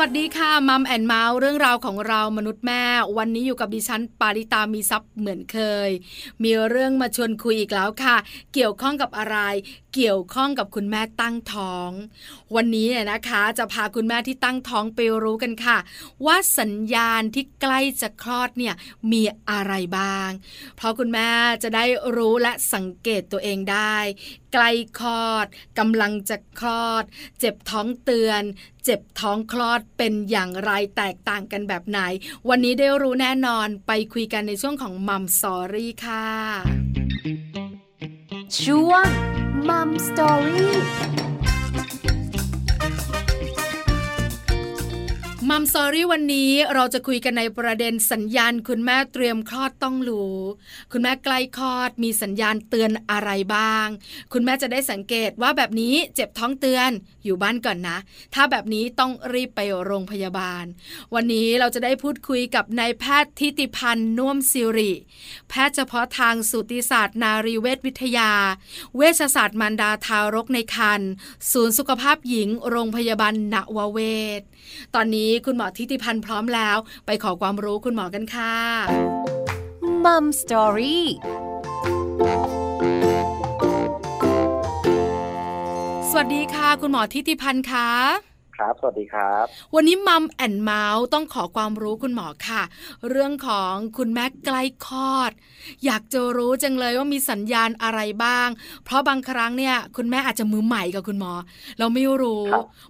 สวัสดีค่ะ Mom & Mouth เรื่องราวของเรามนุษย์แม่ วันนี้อยู่กับดิฉันปาริตามีซัพ์เหมือนเคย มีเรื่องมาชวนคุยอีกแล้วค่ะ เกี่ยวข้องกับอะไร เกี่ยวข้องกับคุณแม่ตั้งท้อง วันนี้เนี่ยนะคะ จะพาคุณแม่ที่ตั้งท้องไปรู้กันค่ะ ว่าสัญญาณที่ใกล้จะคลอดเนี่ยมีอะไรบ้าง เพราะคุณแม่จะได้รู้และสังเกตตัวเองได้ ใกล้คลอดกำลังจะคลอด เจ็บท้องเตือนเจ็บท้องคลอดเป็นอย่างไรแตกต่างกันแบบไหน วันนี้ได้รู้แน่นอนไปคุยกันในช่วงของมัมสอรี่ค่ะ ช่วงมัมสอรี่ มัมซอรี่วันนี้เราจะคุยกันในประเด็นสัญญาณ คุณแม่เตรียมคลอดต้องรู้ คุณแม่ใกล้คลอดมีสัญญาณเตือนอะไรบ้าง คุณแม่จะได้สังเกตว่าแบบนี้เจ็บท้องเตือนอยู่บ้านก่อนนะ ถ้าแบบนี้ต้องรีบไปโรงพยาบาล วันนี้เราจะได้พูดคุยกับนายแพทย์ทิติพันธ์นุ่มสิริ แพทย์เฉพาะทางสูติศาสตร์ นารีเวชวิทยา เวชศาสตร์มารดาทารกในครรภ์ศูนย์สุขภาพหญิง โรงพยาบาลนวเวชตอนนี้คุณหมอทิติพันธ์พร้อมแล้ว ไปขอความรู้คุณหมอกันค่ะ Mom Story สวัสดีค่ะ คุณหมอทิติพันธ์ค่ะ ครับ สวัสดีครับ วันนี้ Mom and Mouth ต้องขอความรู้คุณหมอค่ะ เรื่องของคุณแม่ใกล้คลอด อยากจะรู้จังเลยว่ามีสัญญาณอะไรบ้าง เพราะบางครั้งเนี่ย คุณแม่อาจจะมือใหม่กับคุณหมอ เราไม่รู้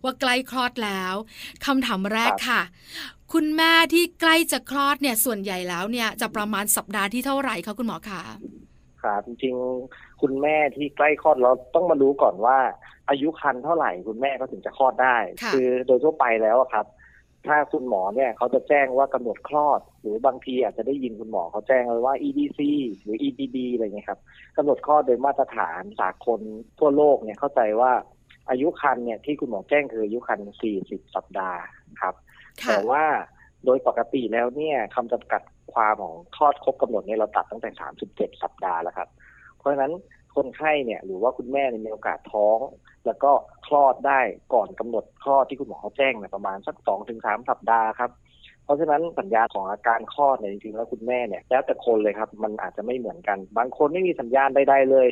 ว่าใกล้คลอดแล้วคำถามแรกค่ะ คุณแม่ที่ใกล้จะคลอดเนี่ยส่วนใหญ่แล้วเนี่ยจะประมาณสัปดาห์ที่เท่าไหร่คะคุณหมอคะครับจริงๆคุณแม่ที่ใกล้คลอดเราต้องมารู้ก่อนว่า อายุคันเท่าไหร่คุณแม่ก็ถึงจะคลอดได้ คือโดยทั่วไปแล้วครับ ถ้าคุณหมอเนี่ยเขาจะแจ้งว่ากำหนดคลอด หรือบางทีอาจจะได้ยินคุณหมอเขาแจ้งเลยว่า EDC หรือ EDD อะไรเงี้ยครับกำหนดคลอดโดยมาตรฐานสากลทั่วโลกเนี่ยเข้าใจว่าอายุคันเนี่ยที่คุณหมอแจ้งคืออายุคัน 40 สัปดาห์ครับ แต่ว่าโดยปกติแล้วเนี่ยคำจำกัดความของคลอดครบกำหนดเนี่ยเราตัดตั้งแต่ 37 สัปดาห์แล้วครับ เพราะฉะนั้นคนไข้เนี่ยหรือว่าคุณแม่มีโอกาสท้อง แล้วก็คลอดได้ก่อนกำหนดคลอดที่คุณหมอเขาแจ้งเนี่ยประมาณสักสองถึงสามสัปดาห์ครับเพราะฉะนั้นสัญญาของอาการคลอดเนี่ยจริงๆแล้วคุณแม่เนี่ยแล้วแต่คนเลยครับ มันอาจจะไม่เหมือนกัน บางคนไม่มีสัญญาณใดๆเลย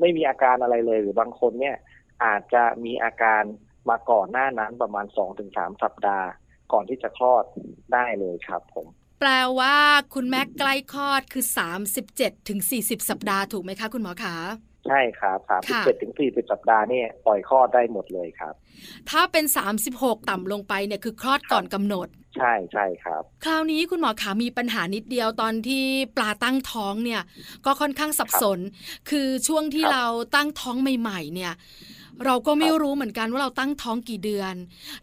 ไม่มีอาการอะไรเลย หรือบางคนเนี่ยอาจจะมีอาการมาก่อนหน้านั้นประมาณสองถึงสามสัปดาห์ ก่อนที่จะคลอดได้เลยครับผมแปลว่าคุณแม่ใกล้คลอดคือสามสิบเจ็ดถึงสี่สิบสัปดาห์ถูกไหมคะ คุณหมอคะ ใช่ครับสามสิบเจ็ดถึงสี่สิบสัปดาห์นี่ปล่อยคลอดได้หมดเลยครับ ถ้าเป็นสามสิบหกต่ำลงไปเนี่ยคือคลอดก่อนกำหนด ใช่ใช่ครับ คราวนี้คุณหมอขามีปัญหานิดเดียวตอนที่ปลาตั้งท้องเนี่ย ก็ค่อนข้างสับสน คือช่วงที่เราตั้งท้องใหม่ ๆ เนี่ย เราก็ไม่รู้เหมือนกันว่าเราตั้งท้องกี่เดือน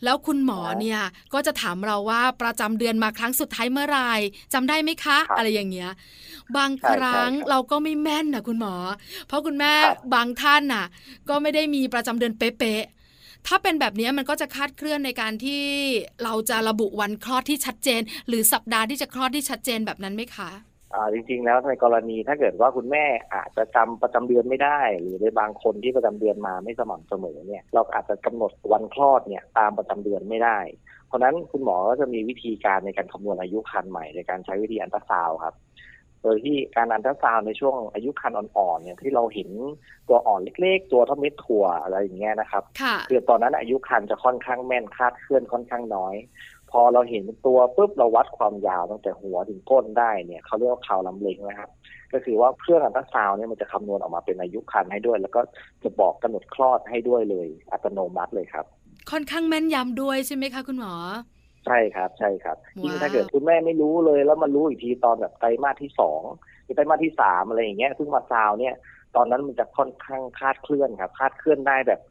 แล้วคุณหมอเนี่ยก็จะถามเราว่าประจำเดือนมาครั้งสุดท้ายเมื่อไหร่จำได้ไหมคะ อะไรอย่างเงี้ย บางครั้งเราก็ไม่แม่นนะคุณหมอ เพราะคุณแม่บางท่านน่ะ ก็ไม่ได้มีประจำเดือนเป๊ะถ้าเป็นแบบนี้มันก็จะคาดเคลื่อนในการที่เราจะระบุวันคลอดที่ชัดเจน หรือสัปดาห์ที่จะคลอดที่ชัดเจนแบบนั้นไหมคะ จริง ๆ แล้วในกรณีถ้าเกิดว่าคุณแม่อาจจะจำประจำเดือนไม่ได้ หรือในบางคนที่ประจำเดือนมาไม่สม่ำเสมอเนี่ยเราอาจจะกำหนดวันคลอดเนี่ยตามประจำเดือนไม่ได้ เพราะนั้นคุณหมอก็จะมีวิธีการในการคำนวณอายุครรภ์ใหม่ในการใช้วิธีอันตราซาวครับโดยที่การอันตราซาวในช่วงอายุครรภ์อ่อนๆเนี่ยที่เราเห็นตัวอ่อนเล็ก ๆ ตัวเท่าเม็ดถั่วอะไรอย่างเงี้ยนะครับคือตอนนั้นอายุครรภ์จะค่อนข้างแม่นคาดเคลื่อนค่อนข้างน้อยพ อเราเห็นตัวปุ๊บเราวัดความยาวตั้งแต่หัวถึงก้นได้เนี่ยเขาเรียกว่าข่าวลำเล็งนะครับ ก็คือว่าเครื่องอัลตราซาวเนี่ยมันจะคำนวณออกมาเป็นอายุครรภ์ให้ด้วย แล้วก็จะบอกกำหนดคลอดให้ด้วยเลย อัตโนมัติเลยครับ ค่อนข้างแม่นยำด้วยใช่ไหมคะคุณหมอใช่ครับใช่ครับยิ่งถ้าเกิดคุณแม่ไม่รู้เลยแล้วมันรู้อีกทีตอนแบบไตรมาสที่สองหรือไตรมาสที่สามอะไรอย่างเงี้ยเพิ่งมาซาวเนี่ย ตอนนั้นมันจะค่อนข้างคาดเคลื่อนครับ คาดเคลื่อนได้แบบ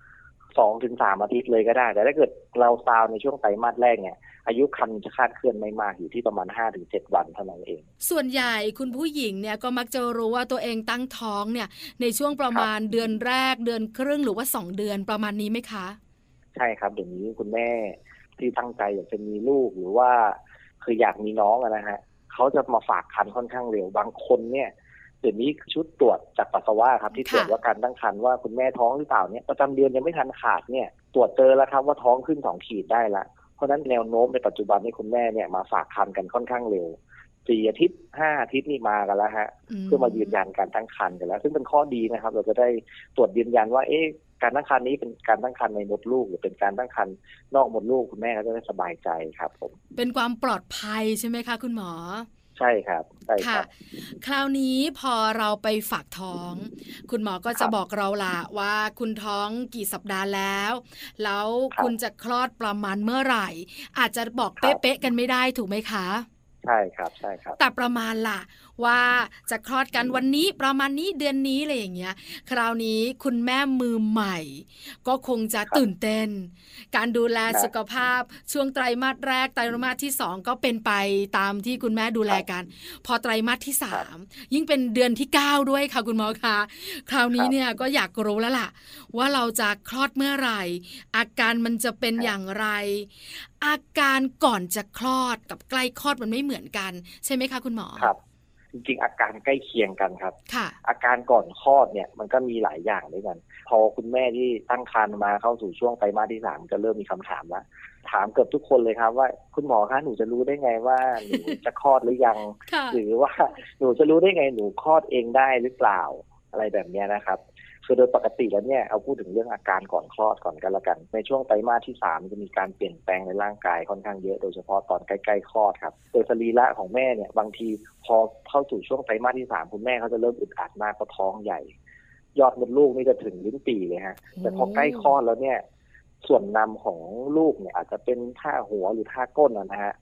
สองถึงสามอาทิตย์เลยก็ได้ แต่ถ้าเกิดเราซาวในช่วงไตรมาสแรกเนี่ย อายุคันจะคาดเคลื่อนไม่มากอยู่ที่ประมาณ5้าถึงเวันเท่านั้นเอง ส่วนใหญ่คุณผู้หญิงเนี่ยก็มักจะรู้ว่าตัวเองตั้งท้องเนี่ยในช่วงประมาณเดือนแรกเดือนครึ่งหรือว่า 2 เดือนประมาณนี้ไหมคะ ใช่ครับเดี๋ยวนี้คุณแม่ที่ตั้งใจอยากจะมีลูกหรือว่าคืออยากมีน้องนะฮะเขาจะมาฝากคันค่อนข้างเร็วบางคนเนี่ยเดี๋ยวนี้ชุดตรวจจากปัสสาวะครับที่ตรวจว่าการตั้งครรภ์ว่าคุณแม่ท้องหรือเปล่าเนี่ยประจำเดือนยังไม่ทันขาดเนี่ยตรวจเจอแล้วครับว่าท้องขึ้นสองขีดได้ละเพ ราะนั้นแนวโน้มในปัจจุบันนี้คุณแม่เนี่ยมาฝากคันกันค่อนข้างเร็วสี่อาทิตย์ห้าอาทิตย์นี่มากันแล้วฮะ เพื่อมายืนยันการตั้งครรภ์กันแล้ว ซึ่งเป็นข้อดีนะครับ เราจะได้ตรวจยืนยันว่าเอ๊ะการตั้งครรภ์นี้เป็นการตั้งครรภ์ในมดลูก หรือเป็นการตั้งครรภ์นอกมดลูกคุณแม่ก็จะได้สบายใจครับผมเป็นความปลอดภัยใช่ไหมคะ คุณหมอ ใช่ครับใช่ครับ คราวนี้พอเราไปฝากท้อง คุณหมอก็จะบอกเราละว่าคุณท้องกี่สัปดาห์แล้ว แล้วคุณจะคลอดประมาณเมื่อไหร่ อาจจะบอกเป๊ะๆกันไม่ได้ถูกไหมคะ ใช่ครับใช่ครับ แต่ประมาณล่ะ ว่าจะคลอดกันวันนี้ประมาณนี้เดือนนี้อะไรอย่างเงี้ย คราวนี้คุณแม่มือใหม่ ก็คงจะตื่นเต้น การดูแลสุขภาพช่วงไตรมาสแรกไตรมาสที่สองก็เป็นไปตามที่คุณแม่ดูแลกัน พอไตรมาสที่สามยิ่งเป็นเดือนที่เก้าด้วยค่ะคุณหมอคะคราวนี้เนี่ยก็อยากรู้แล้วล่ะ ว่าเราจะคลอดเมื่อไหร่ อาการมันจะเป็นอย่างไร อาการก่อนจะคลอดกับใกล้คลอดมันไม่เหมือนกัน ใช่ไหมคะคุณหมอครับ จริงๆอาการใกล้เคียงกันครับค่ะอาการก่อนคลอดเนี่ยมันก็มีหลายอย่างด้วยกัน พอคุณแม่ที่ตั้งครรภ์มาเข้าสู่ช่วงไตรมาสที่สามจะเริ่มมีคำถามแล้วถามเกือบทุกคนเลยครับว่าคุณหมอคะหนูจะรู้ได้ไงว่าหนูจะคลอดหรือยัง หรือว่าหนูจะรู้ได้ไงหนูคลอดเองได้หรือเปล่าอะไรแบบนี้นะครับ คือโดยปกติแล้วเนี่ยเอาพูดถึงเรื่องอาการก่อนคลอดก่อนกันละกัน ในช่วงไตรมาสที่สามจะมีการเปลี่ยนแปลงในร่างกายค่อนข้างเยอะโดยเฉพาะตอนใกล้ๆคลอดครับโดยสรีระของแม่เนี่ยบางทีพอเข้าสู่ช่วงไตรมาสที่สามคุณแม่เขาจะเริ่มอึดอัดมากเพราะท้องใหญ่ ยอดมดลูกนี่จะถึงลิ้นปีเลยฮะแต่พอใกล้คลอดแล้วเนี่ย ส่วนนำของลูกเนี่ยอาจจะเป็นท่าหัวหรือท่าก้นนะฮะ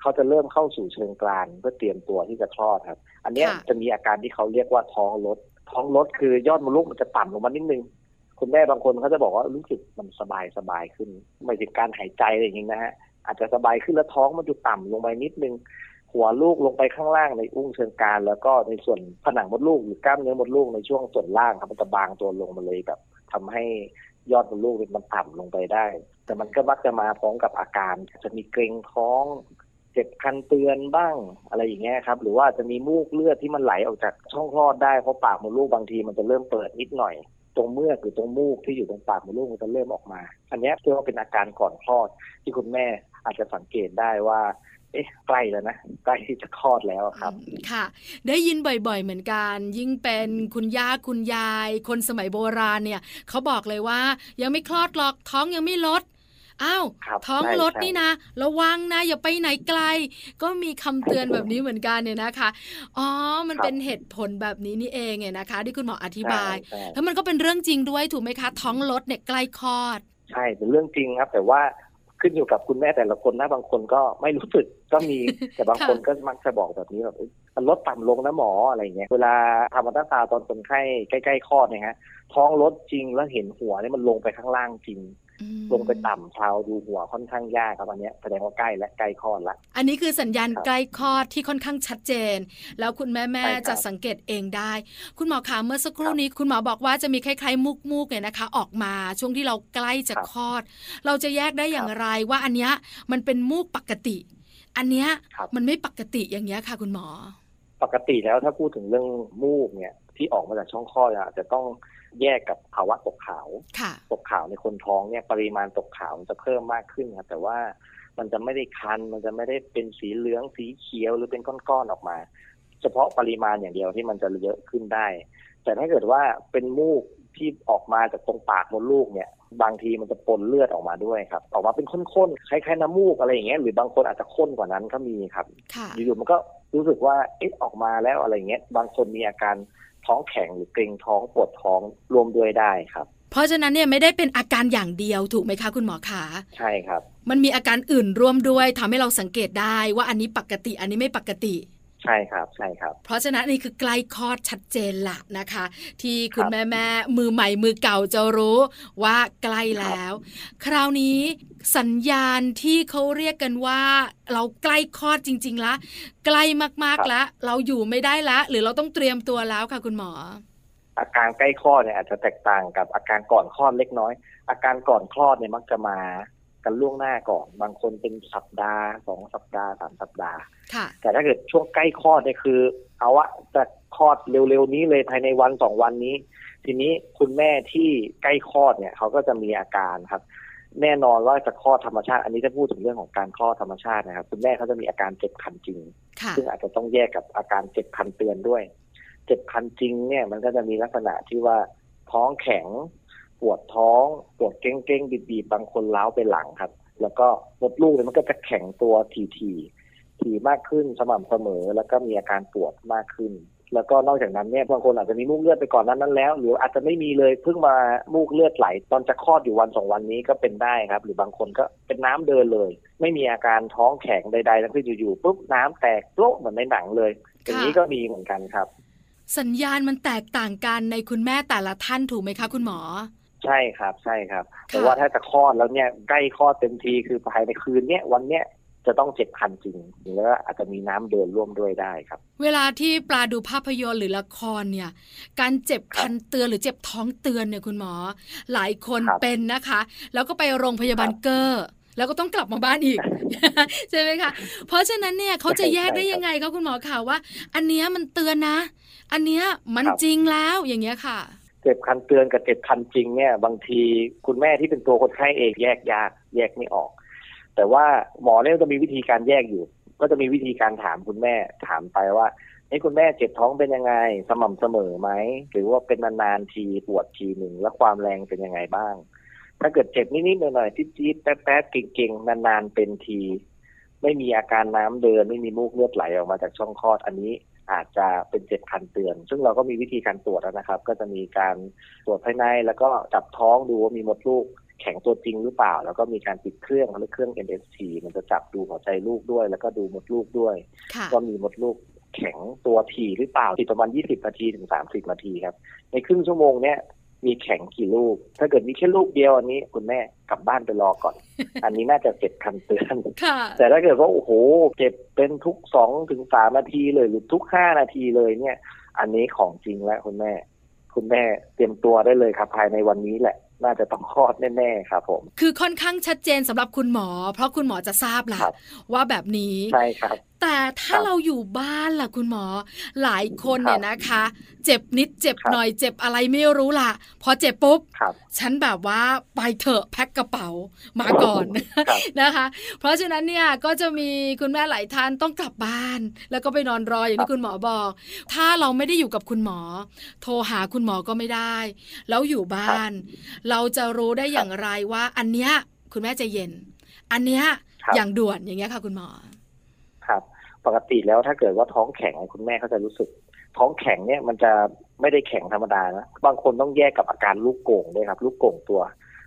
เขาจะเริ่มเข้าสู่เชิงกรานเพื่อเตรียมตัวที่จะคลอดครับ อันนี้จะมีอาการที่เขาเรียกว่าท้องลด ท้องลดคือยอดมดลูกมันจะต่ำลงมานิดนึง คุณแม่บางคนเขาจะบอกว่ารู้สึกมันสบายสบายขึ้น ไม่ถึงการหายใจอะไรอย่างนี้นะฮะอาจจะสบายขึ้นแล้วท้องมันจะต่ำลงไปนิดนึง หัวลูกลงไปข้างล่างในอุ้งเชิงกรานแล้วก็ในส่วนผนังมดลูกหรือกล้ามเนื้อมดลูกในช่วงส่วนล่างครับมันจะบางตัวลงมาเลยแบบทำให้ยอดมดลูกมันต่ำลงไปได้ แต่มันก็มักจะมาพร้อมกับอาการจะมีเกร็งท้อง เจ็บคันเตือนบ้างอะไรอย่างเงี้ยครับ หรือว่าจะมีมูกเลือดที่มันไหลออกจากช่องคลอดได้เพราะปากมดลูกบางทีมันจะเริ่มเปิดนิดหน่อย ตรงเมือกหรือตรงมูกที่อยู่ตรงปากมดลูกมันจะเริ่มออกมา อันนี้เรียกว่าเป็นอาการก่อนคลอดที่คุณแม่อาจจะสังเกตได้ว่าเอ๊ะใกล้แล้วนะใกล้ที่จะคลอดแล้วครับ ค่ะ ได้ยินบ่อยๆเหมือนกัน ยิ่งเป็นคุณย่าคุณยาย คนสมัยโบราณเนี่ยเขาบอกเลยว่า ยังไม่คลอดหรอกท้องยังไม่ลด อ้าวท้องรถนี่นะ ระวังนะอย่าไปไหนไกล ก็มีคำเตือนแบบนี้เหมือนกันเนี่ยนะคะ อ๋อ มันเป็นเหตุผลแบบนี้นี่เองเนี่ยนะคะ ที่คุณหมออธิบาย แล้วมันก็เป็นเรื่องจริงด้วยถูกไหมคะ ท้องรถเนี่ยใกล้คลอด ใช่เป็นเรื่องจริงครับ แต่ว่าขึ้นอยู่กับคุณแม่แต่ละคนนะบางคนก็ไม่รู้สึกก็มีแต่บางคนก็มักจะบอกแบบนี้แบบมันลดต่ำลงนะหมออะไรเงี้ยเวลาทำอัลตราซาวตอนคนไข้ใกล้ๆคลอดเนี่ยฮะท้องลดจริงแล้วเห็นหัวเนี่ยมันลงไปข้างล่างจริง ลงไปต่ำเท้าดูหัวค่อนข้างยากครับอันนี้แสดงว่าใกล้และใกล้คลอดละ อันนี้คือสัญญาณใกล้คลอดที่ค่อนข้างชัดเจน แล้วคุณแม่แม่จะสังเกตเองได้ คุณหมอคะเมื่อสักครู่นี้คุณหมอบอกว่าจะมีคล้ายๆมุกมุกเนี่ยนะคะ ออกมาช่วงที่เราใกล้จะคลอด เราจะแยกได้อย่างไรว่าอันเนี้ยมันเป็นมูกปกติ อันเนี้ยมันไม่ปกติอย่างเงี้ยค่ะ คุณหมอ ปกติแล้วถ้าพูดถึงเรื่องมูกเนี่ยที่ออกมาจากช่องคลอดจะต้อง แยกกับภาวะตกขาว ตกขาวในคนท้องเนี่ยปริมาณตกขาวจะเพิ่มมากขึ้นครับแต่ว่ามันจะไม่ได้คัน มันจะไม่ได้เป็นสีเหลืองสีเขียวหรือเป็นก้อนๆออกมา เฉพาะปริมาณอย่างเดียวที่มันจะเยอะขึ้นได้ แต่ถ้าเกิดว่าเป็นมูกที่ออกมาจากตรงปากมดลูกเนี่ย บางทีมันจะปนเลือดออกมาด้วยครับ ออกมาเป็นข้นๆคล้ายๆน้ำมูกอะไรอย่างเงี้ยหรือบางคนอาจจะข้นกว่านั้นก็มีครับอยู่ๆมันก็รู้สึกว่าเอ๊ะออกมาแล้วอะไรเงี้ยบางคนมีอาการ ท้องแข็งหรือเกร็งท้องปวดท้องรวมด้วยได้ครับ เพราะฉะนั้นเนี่ยไม่ได้เป็นอาการอย่างเดียวถูกไหมคะคุณหมอคะใช่ครับ มันมีอาการอื่นร่วมด้วยทำให้เราสังเกตได้ว่าอันนี้ปกติอันนี้ไม่ปกติ ใช่ครับใช่ครับ เพราะฉะนั้นนี่คือใกล้คลอดชัดเจนละนะคะ ที่คุณแม่แม่มือใหม่มือเก่าจะรู้ว่าใกล้แล้ว คราวนี้สัญญาณที่เขาเรียกกันว่า เราใกล้คลอดจริง ๆละใกล้มากๆแล้วเราอยู่ไม่ได้ละ หรือเราต้องเตรียมตัวแล้วค่ะคุณหมอ อาการใกล้คลอดเนี่ยอาจจะแตกต่างกับอาการก่อนคลอดเล็กน้อย อาการก่อนคลอดเนี่ยมักจะมา กันล่วงหน้าก่อน บางคนเป็นสัปดาห์สองสัปดาห์สามสัปดาห์แต่ถ้าเกิดช่วงใกล้คลอดเนี่ยคือ เอาวะจะคคลอดเร็วๆนี้เลยภายในวันสองวันนี้ ทีนี้คุณแม่ที่ใกล้คลอดเนี่ย เขาก็จะมีอาการครับ แน่นอนว่าจะคลอดธรรมชาติ อันนี้จะพูดถึงเรื่องของการคลอดธรรมชาตินะครับ คุณแม่เขาจะมีอาการเจ็บคันจริงค่ะซึ่งอาจจะต้องแยกกับอาการเจ็บคันเตือนด้วย เจ็บคันจริงเนี่ยมันก็จะมีลักษณะที่ว่าท้องแข็ง ปวดท้องปวดเก้งเก้งๆบีบๆบางคนล้าวไปหลังครับ แล้วก็มดลูกเนี่ยมันก็จะแข็งตัวทีทีๆถี่มากขึ้นสม่ำเสมอ แล้วก็มีอาการปวดมากขึ้น แล้วก็นอกจากนั้นเนี่ยบางคนอาจจะมีมูกเลือดไปก่อนนั้นนั้นแล้ว หรืออาจจะไม่มีเลยเพิ่งมามูกเลือดไหล ตอนจะคลอดอยู่วันสองวันนี้ก็เป็นได้ครับ หรือบางคนก็เป็นน้ำเดินเลย ไม่มีอาการท้องแข็งใดๆทั้งสิ้นอยู่ๆปุ๊บน้ำแตกโป๊ะเหมือนในหนังเลยอย่างนี้ก็มีเหมือนกันครับสัญญาณมันแตกต่างกันในคุณแม่แต่ละท่านถูกไหมคะ คุณหมอ ใช่ครับใช่ครับ แต่ค่ะว่าถ้าจะคลอดแล้วเนี่ยใกล้คลอดเต็มทีคือภายในคืนเนี้ยวันเนี้ยจะต้องเจ็บคันจริงแล้วอาจจะมีน้ำเดินร่วมด้วยได้ครับ เวลาที่ปลาดูภาพยนตร์หรือละครเนี่ย การเจ็บคันเตือนหรือเจ็บท้องเตือนเนี่ยคุณหมอ หลายคนครับเป็นนะคะ แล้วก็ไปโรงพยาบาลครับเกอร์ แล้วก็ต้องกลับมาบ้านอีกใช่ไหมคะเพราะฉะนั้นเนี่ยเขาจะแยกได้ยังไงคะคุณหมอคะว่า อันเนี้ยมันเตือนนะ อันเนี้ยมันครับจริงแล้วอย่างเงี้ยค่ะ เจ็บคันเตือนกับเจ็บคันจริงเนี่ย บางทีคุณแม่ที่เป็นตัวคนไข้เองแยกยากแยกไม่ออก แต่ว่าหมอเนี่ยจะมีวิธีการแยกอยู่ ก็จะมีวิธีการถามคุณแม่ถามไปว่าเฮ้คุณแม่เจ็บท้องเป็นยังไง สม่ำเสมอไหมหรือว่าเป็นนานๆทีปวดทีหนึ่งแล้วความแรงเป็นยังไงบ้าง ถ้าเกิดเจ็บนิดๆหน่อยๆจี๊ดๆแป๊บๆเก่งๆนานๆเป็นที ไม่มีอาการน้ำเดินไม่มีมูกเลือดไหลออกมาจากช่องคลอดอันนี้ อาจจะเป็นเจ็บคันเตือน ซึ่งเราก็มีวิธีการตรวจแล้วนะครับ ก็จะมีการตรวจภายใน แล้วก็จับท้องดูว่ามีมดลูกแข็งตัวจริงหรือเปล่า แล้วก็มีการติดเครื่องเขาเรียกเครื่อง NST มันจะจับดูหัวใจลูกด้วย แล้วก็ดูมดลูกด้วยค่ะว่ามีมดลูกแข็งตัวทีหรือเปล่าติดประมาณ 20 นาทีถึง 30 นาทีครับ ในครึ่งชั่วโมงเนี้ย มีแข็งกี่ลูก ถ้าเกิดมีแค่ลูกเดียวอันนี้ คุณแม่กลับบ้านไปรอก่อน อันนี้น่าจะเจ็บคันเตือนค่ะแต่ถ้าเกิดว่าโอ้โหเจ็บเป็นทุกสองถึงสามนาทีเลยหรือทุกห้านาทีเลยเนี่ย อันนี้ของจริงแล้วคุณแม่ คุณแม่เตรียมตัวได้เลยครับภายในวันนี้แหละน่าจะต้องคลอดแน่ๆครับผม คือค่อนข้างชัดเจนสำหรับคุณหมอ เพราะคุณหมอจะทราบแหละครับว่าแบบนี้ใช่ครับ แต่ถ้าครับเราอยู่บ้านล่ะคุณหมอ หลายคนครับเนี่ยนะคะ เจ็บนิดเจ็บครับหน่อยเจ็บอะไรไม่รู้ล่ะ พอเจ็บปุ๊บครับฉันแบบว่าไปเถอะแพ็คกระเป๋ามาก่อนครับนะคะ เพราะฉะนั้นเนี่ยก็จะมีคุณแม่หลายท่านต้องกลับบ้าน แล้วก็ไปนอนรออย่างครับที่คุณหมอบอก ถ้าเราไม่ได้อยู่กับคุณหมอ โทรหาคุณหมอก็ไม่ได้ แล้วอยู่บ้าน เราจะรู้ได้อย่างไรว่า อันเนี้ยคุณแม่ใจเย็น อันเนี้ยครับอย่างด่วนอย่างเงี้ยค่ะ คุณหมอครับ ปกติแล้วถ้าเกิดว่าท้องแข็งคุณแม่เขาจะรู้สึก ท้องแข็งเนี่ยมันจะไม่ได้แข็งธรรมดานะบางคนต้องแยกกับอาการลูกโก่งด้วยครับลูกโก่งตัว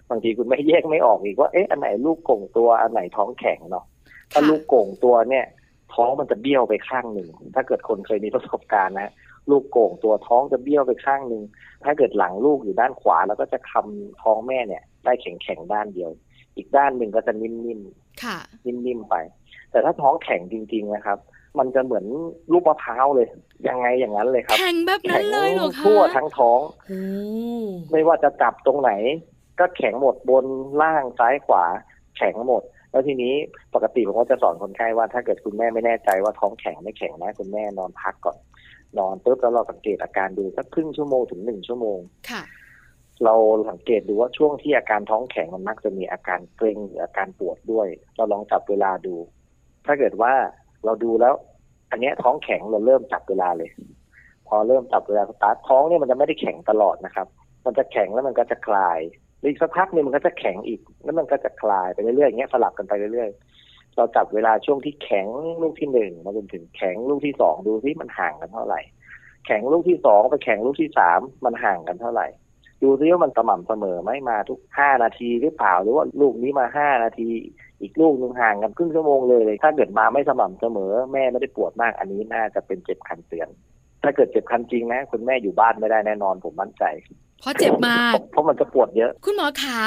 บางทีคุณแม่แยกไม่ออกอีกว่าเอ๊ะอันไหนลูกโก่งตัวอันไหนท้องแข็งเนาะถ้าค่ะลูกโก่งตัวเนี่ย ท้องมันจะเบี้ยวไปข้างหนึ่งถ้าเกิดคนเคยมีประสบการณ์นะลูกโก่งตัวท้องจะเบี้ยวไปข้างหนึ่งถ้าเกิดหลังลูกอยู่ด้านขวา แล้วก็จะคำท้องแม่เนี่ย ได้แข็งแข็งๆด้านเดียว อีกด้านหนึ่งก็จะนิ่มๆค่ะนิ่มๆไป แต่ถ้าท้องแข็งจริง ๆ นะครับ มันจะเหมือนลูกมะพร้าวเลย ยังไงอย่างนั้นเลยครับ แข่งแบบนั้นเลยเหรอคะทั่วทั้งท้องโอ้ไม่ว่าจะจับตรงไหน ก็แข็งหมดบนล่างซ้ายขวา แข็งหมด แล้วทีนี้ปกติผมก็จะสอนคนไข้ว่าถ้าเกิดคุณแม่ไม่แน่ใจว่าท้องแข็งไม่แข็งนะคุณแม่นอนพักก่อน นอนปุ๊บแล้วเราสังเกตอาการดูสักครึ่งชั่วโมงถึงหนึ่งชั่วโมงค่ะเราสังเกตดูว่าช่วงที่อาการท้องแข็งมันมักจะมีอาการเกร็งหรืออาการปวดด้วย เราลองจับเวลาดู ถ้าเกิดว่าเราดูแล้ว อันเนี้ยท้องแข็งเราเริ่มจับเวลาเลย พอเริ่มจับเวลาสตาร์ทท้องเนี่ยมันจะไม่ได้แข็งตลอดนะครับ มันจะแข็งแล้วมันก็จะคลายอีกสักพักหนึงมันก็จะแข็งอีก แล้วมันก็จะคลายไปเรื่อยๆอย่างเงี้ยสลับกันไปเรื่อยๆ เราจับเวลาช่วงที่แข็งลูกที่หนึ่งมาจนถึงแข็งลูกที่สองดูที่มันห่างกันเท่าไหร่ แข็งลูกที่สองไปแข็งลูกที่สามมันห่างกันเท่าไหร่ ดูซิว่ามันสม่ำเสมอไหมมาทุกห้านาทีหรือเปล่าหรือว่าลูกนี้มาห้านาที อีกลูกหนึ่งห่างกันครึ่งชั่วโมงเลย ถ้าเกิดมาไม่สม่ำเสมอ แม่ไม่ได้ปวดมากอันนี้น่าจะเป็นเจ็บคันเตือน ถ้าเกิดเจ็บคันจริงนะคุณแม่อยู่บ้านไม่ได้แน่นอนผมมั่นใจเพราะเจ็บมากเพราะมันจะปวดเยอะ คุณหมอขา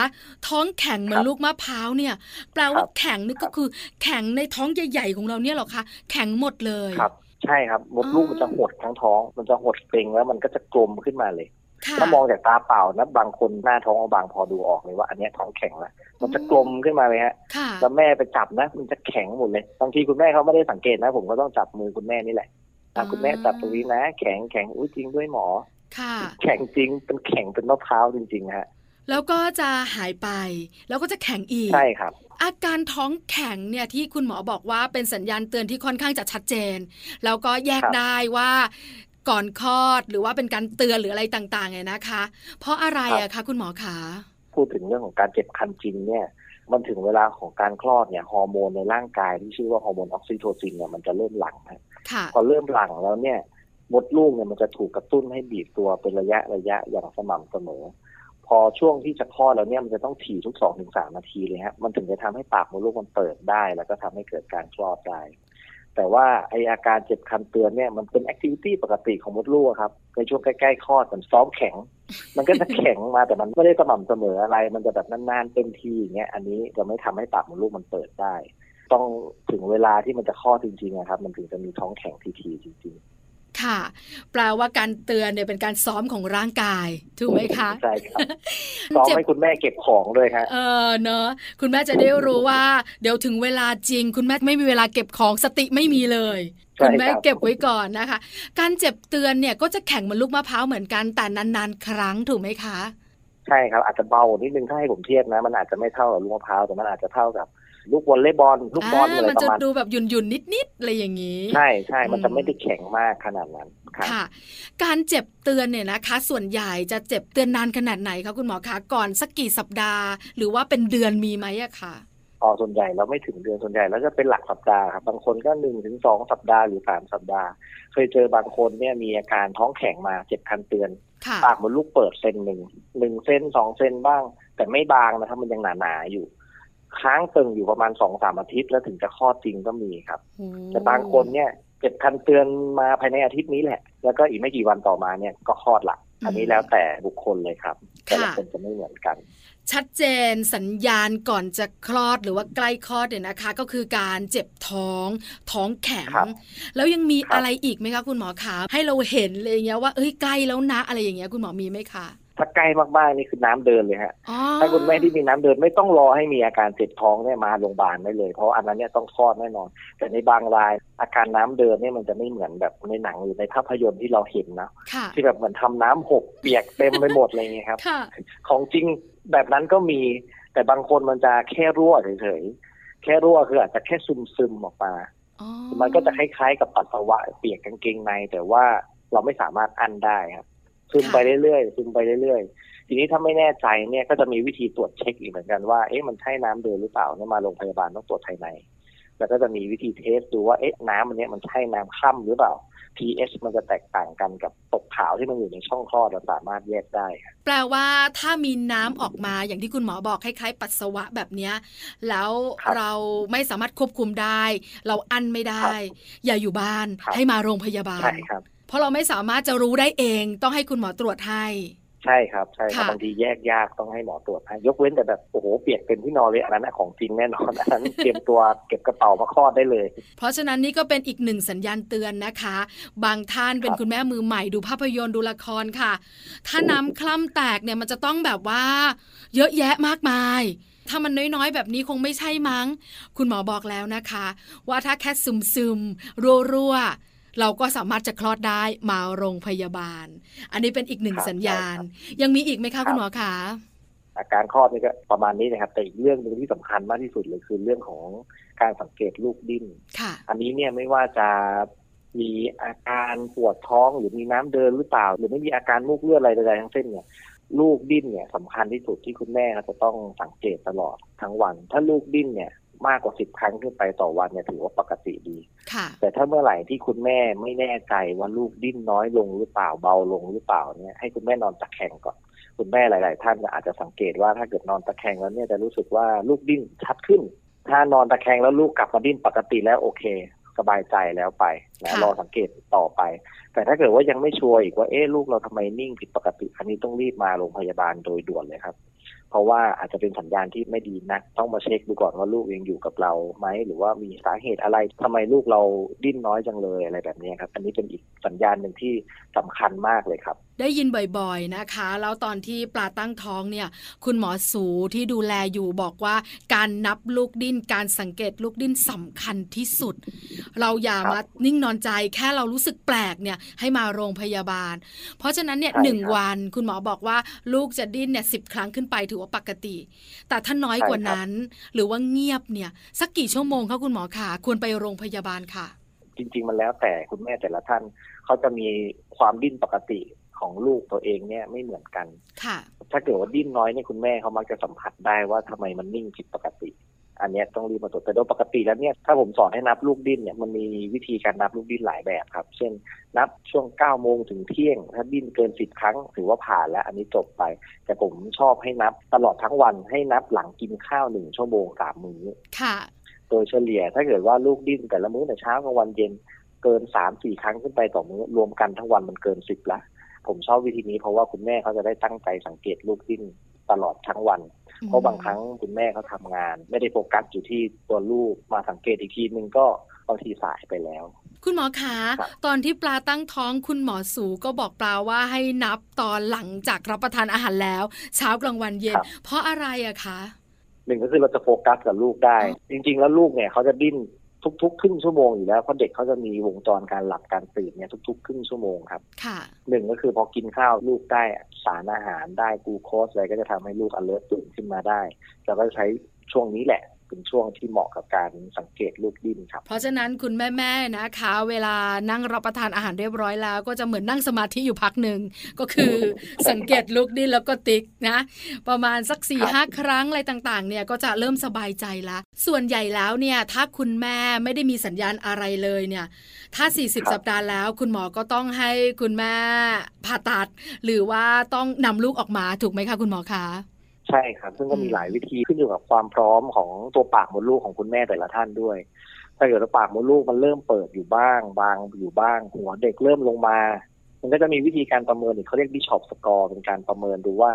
ท้องแข็งเหมือคนรับลูกมะพร้าวเนี่ย แปลว่าครับแข็งนี่ครัก็บคือ แข็งในท้องใหญ่ๆของเราเนี่ยเหรอคะแข็งหมดเลยครับ ใช่ครับมดลูกอ๋อมันจะหดทั้งท้อง มันจะหดเกร็งแล้วมันก็จะกลมขึ้นมาเลยค่ะ ถ้ามองจากตาเปล่านะบางคนหน้าท้องบางพอดูออกเลยว่า อันเนี้ยท้องแข็งแล้วมันจะกลมขึ้นมาเลยฮะค่ะแล้วแม่ไปจับนะ มันจะแข็งหมดเลยบางทีคุณแม่เขาไม่ได้สังเกตนะ ผมก็ต้องจับมือคุณแม่นี่แหละคุณแม่จับตรงนี้นะ แข็งแข็งอุ้ยจริงด้วยหมอค่ะแข็งจริงเป็นแข็งเป็นมะพร้าวจริงๆฮะแล้วก็จะหายไป แล้วก็จะแข็งอีกใช่ครับ อาการท้องแข็งเนี่ยที่คุณหมอบอกว่าเป็นสัญญาณเตือนที่ค่อนข้างจะชัดเจน แล้วก็แยกครับได้ว่า ก่อนคลอดหรือว่าเป็นการเตือนหรืออะไรต่างๆเนี่ยนะคะ เพราะอะไรอะคะคุณหมอขาพูดถึงเรื่องของการเจ็บคันจริงเนี่ยมันถึงเวลาของการคลอดเนี่ยฮอร์โมนในร่างกายที่ชื่อว่าฮอร์โมนออกซิโทซินเนี่ยมันจะเริ่มหลั่งฮะค่ะพอเริ่มหลั่งแล้วเนี่ยมดลูกเนี่ยมันจะถูกกระตุ้นให้บีบตัวเป็นระยะระยะอย่างสม่ำเสมอ พอช่วงที่จะคลอดแล้วเนี่ยมันจะต้องถี่ทุกสองถึงสามนาทีเลยฮะมันถึงจะทำให้ปากมดลูกมันเปิดได้ แล้วก็ทำให้เกิดการคลอดได้ แต่ว่าไออาการเจ็บคันเตือนเนี่ยมันเป็นแอคทิวิตี้ปกติของมดลูกครับในช่วงใกล้ๆคลอดมันซ้อมแข็ง มันก็จะแข็งมาแต่มันไม่ได้สม่ำเสมออะไร มันจะแบบนานๆเป็นทีอย่างเงี้ยอันนี้จะไม่ทำให้ปากมดลูกมันเปิดได้ ต้องถึงเวลาที่มันจะคลอดจริงๆอะครับ มันถึงจะมีท้องแข็งทีๆจริง ๆ ค่ะ แปลว่าการเตือนเนี่ยเป็นการซ้อมของร่างกาย ถูกไหมคะๆใช่ครับซ้อมให้คุณแม่เก็บของด้วยครับเออเนอะคุณแม่จะได้รู้ว่า เดี๋ยวถึงเวลาจริง คุณแม่ไม่มีเวลาเก็บของสติไม่มีเลยใช่คุณแม่ครับเก็บไว้ก่อนนะคะ การเจ็บเตือนเนี่ยก็จะแข็งเหมือนลูกมะพร้าวเหมือนกันแต่นานๆ ครั้งถูกไหมคะ ใช่ครับอาจจะเบานิดนึงถ้าให้ผมเทียบนะ มันอาจจะไม่เท่ากับลูกมะพร้าวแต่มันอาจจะเท่ากับ ลูกวอลเลย์บอลลูกบอลอะไรมันประจะมาณดูแบบหยุ่นๆนิดๆอะไรอย่างนี้ ใช่ใช่มันอืจะมไม่ได้แข็งมากขนาดนั้นครับค่ะ การเจ็บเตือนเนี่ยนะคะ ส่วนใหญ่จะเจ็บเตือนนานขนาดไหนคะคุณหมอคะก่อนสักกี่สัปดาห์ หรือว่าเป็นเดือนมีไหมอะคะอ๋อส่วนใหญ่เราไม่ถึงเดือนส่วนใหญ่แล้วจะเป็นหลักสัปดาห์ครับบางคนก็หนึ่งถึงสองสัปดาห์หรือสามสัปดาห์ เคยเจอบางคนเนี่ยมีอาการท้องแข็งมาเจ็บคันเตือนค่ะปากมดลูกเปิดเซนหนึ่งหนึ่งเซนสองเซนบ้าง แต่ไม่บางนะครับมันยังหนาๆอยู่ ค้างตึงอยู่ประมาณสองสามอาทิตย์ แล้วถึงจะคลอดจริงก็มีครับโอ้แต่บางคนเนี่ยเจ็บคันเตือนมาภายในอาทิตย์นี้แหละ แล้วก็อีกไม่กี่วันต่อมาเนี่ยก็คลอดละอันนี้แล้วแต่บุคคลเลยครับแต่ละคนจะไม่เหมือนกัน ชัดเจนสัญญาณก่อนจะคลอดหรือว่าใกล้คลอดเนี่ยนะคะ ก็คือการเจ็บท้อง ท้องแข็งครับแล้วยังมีครับอะไรอีกไหมคะคุณหมอคะให้เราเห็นเลยอย่างเงี้ยว่าเอ้ยใกล้แล้วนะอะไรอย่างเงี้ยคุณหมอมีไหมคะ ถ้าใกล้มากๆนี่คือน้ำเดินเลยฮะอ๋อถ้าคุณแม่ที่มีน้ำเดินไม่ต้องรอให้มีอาการเจ็บท้องเนี่ยมาโรงพยาบาลได้เลย เพราะอันนั้นเนี่ยต้องคลอดแน่นอน แต่ในบางรายอาการน้ำเดินเนี่ยมันจะไม่เหมือนแบบในหนังหรือในภาพยนตร์ที่เราเห็นนะค่ะที่แบบเหมือนทำน้ำหกเปียกเต็มไปหมดอะไรเงี้ยครับค่ะของจริงแบบนั้นก็มี แต่บางคนมันจะแค่รั่วเฉยๆแค่รั่วคืออาจจะแค่ซึมๆออกมาอ๋อมันก็จะคล้ายๆกับปัสสาวะเปียกกางเกงในแต่ว่าเราไม่สามารถอั้นได้ครับ ซึมไปเรื่อยๆซึมไปเรื่อยๆ ทีนี้ถ้าไม่แน่ใจเนี่ยก็จะมีวิธีตรวจเช็คอีกเหมือนกันว่าเอ๊ะมันใช่น้ำเดินหรือเปล่าเนี่ยมาโรงพยาบาลต้องตรวจภายใน แล้วก็จะมีวิธีเทสดูว่าเอ๊ะน้ำมันเนี้ยมันใช่น้ำค่ำหรือเปล่า pH มันจะแตกต่างกันกับตกขาวที่มันอยู่ในช่องคลอดเราสามารถแยกได้ครับแปลว่าถ้ามีน้ำออกมาอย่างที่คุณหมอบอกคล้ายๆ ปัสสาวะแบบเนี้ยแล้วครับเราไม่สามารถควบคุมได้ เราอั้นไม่ได้ อย่าอยู่บ้านครับให้มาโรงพยาบาลใช่ครับเพ ราะเราไม่สามารถจะรู้ได้เอง ต้องให้คุณหมอตรวจให้ใช่ครับใช่ครับค่ะบางทีแยกยากต้องให้หมอตรวจให้ยกเว้นแต่แบบโอ้โหเปียกเป็นที่นอนเลยอันนั้นนะของจริงแน่นอนอันนั้นเตรียมตัวเก็บกระเป๋ามาคลอดได้เลย เพราะฉะนั้นนี่ก็เป็นอีกหนึ่งสัญญาณเตือนนะคะ บางท่านเป็นครับคุณแม่มือใหม่ดูภาพยนตร์ดูละครค่ะ ถ้าน้ำคล่ำแตกเนี่ยมันจะต้องแบบว่า เยอะแยะมากมาย ถ้ามันน้อยๆ แบบนี้คงไม่ใช่มั้ง คุณหมอบอกแล้วนะคะ ว่าถ้าแค่ซึมซึมๆรัวๆ เราก็สามารถจะคลอดได้มาโรงพยาบาล อันนี้เป็นอีกหนึ่งครับสัญญาณใช่ครับยังมีอีกไหมครัคะบคุณหมอคะอาการคลอดนี่ก็ประมาณนี้นะครับ แต่อีกเรื่องหนึ่งที่สำคัญมากที่สุดเลยคือเรื่องของการสังเกตลูกดิ้นค่ะอันนี้เนี่ยไม่ว่าจะมีอาการปวดท้องหรือมีน้ำเดินหรือเปล่า หรือไม่มีอาการมูกเลือดอะไรใดๆทั้งสิ้นเนี่ยลูกดิ้นเนี่ยสำคัญที่สุดที่คุณแม่จะต้องสังเกตตลอดทั้งวัน ถ้าลูกดิ้นเนี่ย มากกว่าสิบครั้งขึ้นไปต่อวันเนี่ยถือว่าปกติดีค่ะแต่ถ้าเมื่อไหร่ที่คุณแม่ไม่แน่ใจว่าลูกดิ้นน้อยลงหรือเปล่าเบาลงหรือเปล่าเนี่ยให้คุณแม่นอนตะแคงก่อน คุณแม่หลาย ๆ ท่านอาจจะสังเกตว่าถ้าเกิดนอนตะแคงแล้วเนี่ยจะรู้สึกว่าลูกดิ้นชัดขึ้น ถ้านอนตะแคงแล้วลูกกลับมาดิ้นปกติแล้วโอเค สบายใจแล้วไปนะค่ะรอสังเกตต่อไป แต่ถ้าเกิดว่ายังไม่ชัวร์อีกว่าเอ๊ะลูกเราทำไมนิ่งผิดปกติ อันนี้ต้องรีบมาโรงพยาบาลโดยด่วนเลยครับ เพราะว่าอาจจะเป็นสัญญาณที่ไม่ดีนะต้องมาเช็คดูก่อนว่าลูกยังอยู่กับเราไหมหรือว่ามีสาเหตุอะไรทำไมลูกเราดิ้นน้อยจังเลยอะไรแบบนี้ครับ อันนี้เป็นอีกสัญญาณหนึ่งที่สำคัญมากเลยครับได้ยินบ่อยๆนะคะ แล้วตอนที่ปลาตั้งท้องเนี่ยคุณหมอสูที่ดูแลอยู่บอกว่า การนับลูกดิ้นการสังเกตลูกดิ้นสำคัญที่สุด เราอย่าครับมานิ่งนอนใจแค่เรารู้สึกแปลกเนี่ยให้มาโรงพยาบาล เพราะฉะนั้นเนี่ยหนึ่งวันคุณหมอบอกว่าลูกจะดิ้นเนี่ยสิบครั้งขึ้นไปถือว่าปกติ แต่ถ้าน้อยกว่านั้น หรือว่าเงียบเนี่ยสักกี่ชั่วโมงคะคุณหมอคะควรไปโรงพยาบาลค่ะ จริง ๆ มันแล้วแต่คุณแม่แต่ละท่านเขาจะมีความดิ้นปกติ ของลูกตัวเองเนี่ยไม่เหมือนกัน ค่ะ ถ้าเกิดว่าดิ้นน้อยเนี่ยคุณแม่เขามักจะสัมผัสได้ว่าทำไมมันนิ่งผิดปกติ อันนี้ต้องรีบมาตรวจแต่โดยปกติแล้วเนี่ยถ้าผมสอนให้นับลูกดิ้นเนี่ยมันมีวิธีการนับลูกดิ้นหลายแบบครับ เช่น นับช่วง9โมงถึงเที่ยง ถ้าดิ้นเกิน10ครั้งถือว่าผ่านแล้วอันนี้จบไป แต่ผมชอบให้นับตลอดทั้งวันให้นับหลังกินข้าวหนึ่งชั่วโมงสามมื้อค่ะโดยเฉลี่ยถ้าเกิดว่าลูกดิ้นแต่ละมื้อแต่เช้ากลางวันเย็นเกินสามสี่ครั้งขึ้นไปต่อมื้อรวมกันทั้งวันมันเกินสิบละ ผมชอบวิธีนี้เพราะว่าคุณแม่เขาจะได้ตั้งใจสังเกตลูกดิ้นตลอดทั้งวัน เพราะบางครั้งคุณแม่เขาทางาน ไม่ได้โฟกัสอยู่ที่ตัวลูกมาสังเกตอีกทีนึงก็บางทีสายไปแล้ว คุณหมอคะครับตอนที่ปลาตั้งท้องคุณหมอสูก็บอกปลาว่าให้นับตอนหลังจากรับประทานอาหารแล้ว เช้ากลางวันเย็นครับเพราะอะไรอะคะหนึ่งก็คือเราจะโฟกัสกับลูกได้ จริง ๆ แล้วลูกเนี่ยเขาจะดิ้น ทุกๆครึ่งชั่วโมงอยู่แล้วเพราะเด็กเขาจะมีวงจรการหลับการตื่นเนี่ยทุกๆ ครึ่งชั่วโมงครับค่ะหนึ่งก็คือพอกินข้าวลูกได้สารอาหารได้กลูโคสอะไรก็จะทำให้ลูก alert ตื่นขึ้นมาได้เราก็จะใช้ช่วงนี้แหละ เป็นช่วงที่เหมาะกับการสังเกตลูกดิ้นครับ เพราะฉะนั้นคุณแม่ๆนะคะ เวลานั่งรับประทานอาหารเรียบร้อยแล้ว ก็จะเหมือนนั่งสมาธิอยู่พักหนึ่งก็คือสังเกตลูกดิ้นแล้วก็ติ๊กนะ ประมาณสัก4ี่ครับห้าครั้งอะไรต่างๆ เนี่ยก็จะเริ่มสบายใจละ ส่วนใหญ่แล้วเนี่ยถ้าคุณแม่ไม่ได้มีสัญญาณอะไรเลยเนี่ยถ้า 40 สัปดาห์แล้ว คุณหมอก็ต้องให้คุณแม่ผ่าตัด หรือว่าต้องนำลูกออกมาถูกไหมคะคุณหมอคะ ใช่ครับ ซึ่งก็มีอืมหลายวิธีขึ้นอยู่กับความพร้อมของตัวปากมดลูกของคุณแม่แต่ละท่านด้วย ถ้าเกิดว่าปากมดลูกมันเริ่มเปิดอยู่บ้าง บางอยู่บ้าง หัวเด็กเริ่มลงมา มันก็จะมีวิธีการประเมินอีกเขาเรียกบิชอปสกอร์เป็นการประเมินดูว่า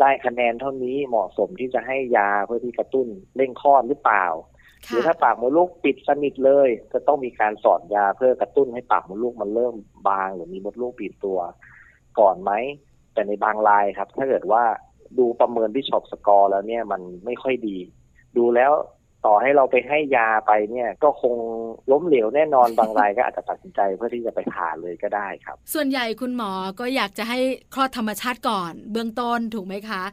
ได้คะแนนเท่านี้เหมาะสมที่จะให้ยาเพื่อที่กระตุ้นเร่งคลอดหรือเปล่าหรือถ้าปากมดลูกปิดสนิทเลย จะต้องมีการสอดยาเพื่อกระตุ้นให้ปากมดลูกมันเริ่มบาง หรือมีมดลูกปิดตัวก่อนไหมแต่ในบางรายครับ ถ้าเกิดว่า ดูประเมินบิชอปสกอร์แล้วเนี่ยมันไม่ค่อยดี ดูแล้วต่อให้เราไปให้ยาไปเนี่ย ก็คงล้มเหลวแน่นอนบางรายก็อาจจะตัดสินใจเพื่อที่จะไปผ่าเลยก็ได้ครับ ส่วนใหญ่คุณหมอก็อยากจะให้คลอดธรรมชาติก่อน เบื้องต้นถูกไหมคะ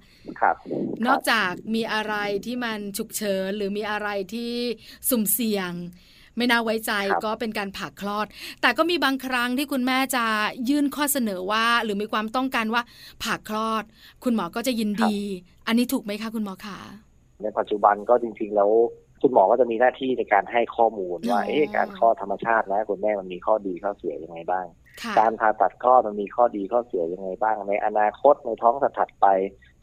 ครับ นอกจากมีอะไรที่มันฉุกเฉินหรือมีอะไรที่สุ่มเสี่ยง ไม่น่าไว้ใจครับก็เป็นการผ่าคลอด แต่ก็มีบางครั้งที่คุณแม่จะยื่นข้อเสนอว่า หรือมีความต้องการว่าผ่าคลอด คุณหมอก็จะยินดี อันนี้ถูกไหมคะคุณหมอคะในปัจจุบันก็จริงๆแล้วคุณหมอก็จะมีหน้าที่ในการให้ข้อมูลว่าอ๋อเอ๊ะการคลอดธรรมชาตินะคุณแม่มันมีข้อดีข้อเสียยังไงบ้างค่ะการผ่าตัดคลอดมันมีข้อดีข้อเสียยังไงบ้าง ในอนาคตในท้องถัดๆไป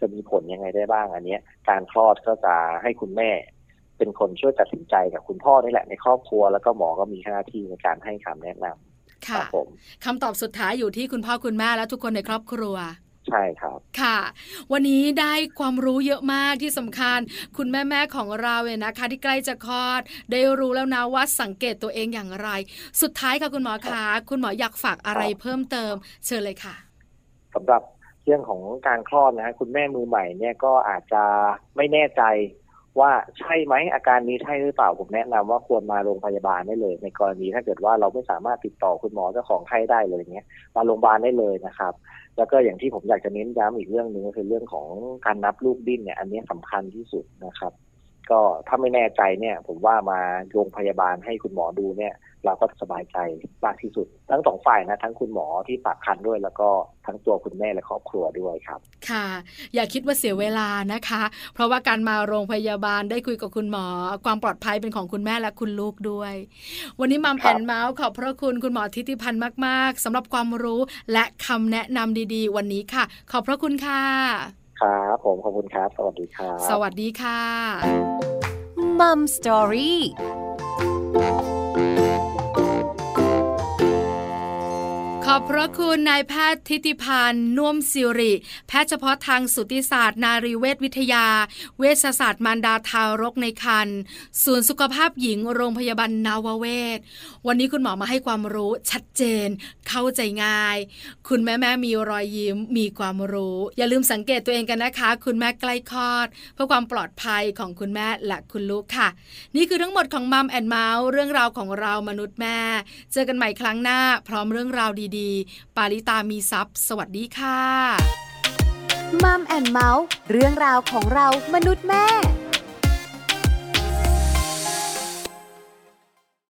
จะมีผลยังไงได้บ้างอันเนี้ย การคลอดก็จะให้คุณแม่ เป็นคนช่วยตัดสินใจกับคุณพ่อนี่แหละในครอบครัว แล้วก็หมอก็มีหน้าที่ในการให้คำแนะนำคค่ะรับผมคำตอบสุดท้ายอยู่ที่คุณพ่อคุณแม่และทุกคนในครอบครัวใช่ครับ ค่ะ วันนี้ได้ความรู้เยอะมากที่สำคัญ คุณแม่แม่ๆของเราเนี่ยนะคะ ที่ใกล้จะคลอด ได้รู้แล้วนะว่าสังเกตตัวเองอย่างไร สุดท้ายค่ะคุณหมอคะคุณหมออยากฝากอะไรเพิ่มเติม เชิญเลยค่ะสำหรับเรื่องของการคลอดนะฮะคุณแม่มือใหม่เนี่ยก็อาจจะไม่แน่ใจ ว่าใช่ไหมอาการนี้ใช่หรือเปล่าผมแนะนำว่าควรมาโรงพยาบาลได้เลย ในกรณีถ้าเกิดว่าเราไม่สามารถติดต่อคุณหมอเจ้าของไข้ได้เลยเงี้ยมาโรงพยาบาลได้เลยนะครับ แล้วก็อย่างที่ผมอยากจะเน้นย้ำอีกเรื่องหนึ่งก็คือเรื่องของการนับลูกดิ้นเนี่ยอันนี้สำคัญที่สุดนะครับ ก็ถ้าไม่แน่ใจเนี่ย ผมว่ามาโรงพยาบาลให้คุณหมอดูเนี่ย เราก็สบายใจมากที่สุด ทั้งสองฝ่ายนะ ทั้งคุณหมอที่ปากคันด้วย แล้วก็ทั้งตัวคุณแม่และครอบครัวด้วยครับ ค่ะ อย่าคิดว่าเสียเวลานะคะ เพราะว่าการมาโรงพยาบาลได้คุยกับคุณหมอ ความปลอดภัยเป็นของคุณแม่และคุณลูกด้วย วันนี้มัมแอนเมาส์ขอบพระคุณคุณหมอทิติพันธ์มาก ๆสำหรับความรู้และคำแนะนำดี ๆ วันนี้ค่ะ ขอบพระคุณค่ะ ครับผมขอบคุณครับ สวัสดีครับ สวัสดีค่ะมัมสตอรี่ อบพระคุณนายแพทย์ทิติพันธ์น่วมสิริ แพทย์เฉพาะทางสุติศาสตร์ นารีเวชวิทยา เวชศาสตร์มารดาทารกในครรภ์ศูนย์สุขภาพหญิงโรงพยาบาลนาวเวศ วันนี้คุณหมอมาให้ความรู้ชัดเจน เข้าใจง่าย คุณแม่แม่มีรอยยิ้มมีความรู้ อย่าลืมสังเกตตัวเองกันนะคะ คุณแม่ใกล้คลอด เพื่อความปลอดภัยของคุณแม่และคุณลูกค่ะ นี่คือทั้งหมดของ Mom and Mouth เรื่องราวของเรามนุษย์แม่ เจอกันใหม่ครั้งหน้า พร้อมเรื่องราวดีๆ ปาลิตามีทรัพย์สวัสดีค่ะ Mom and Mouth เรื่องราวของเรามนุษย์แม่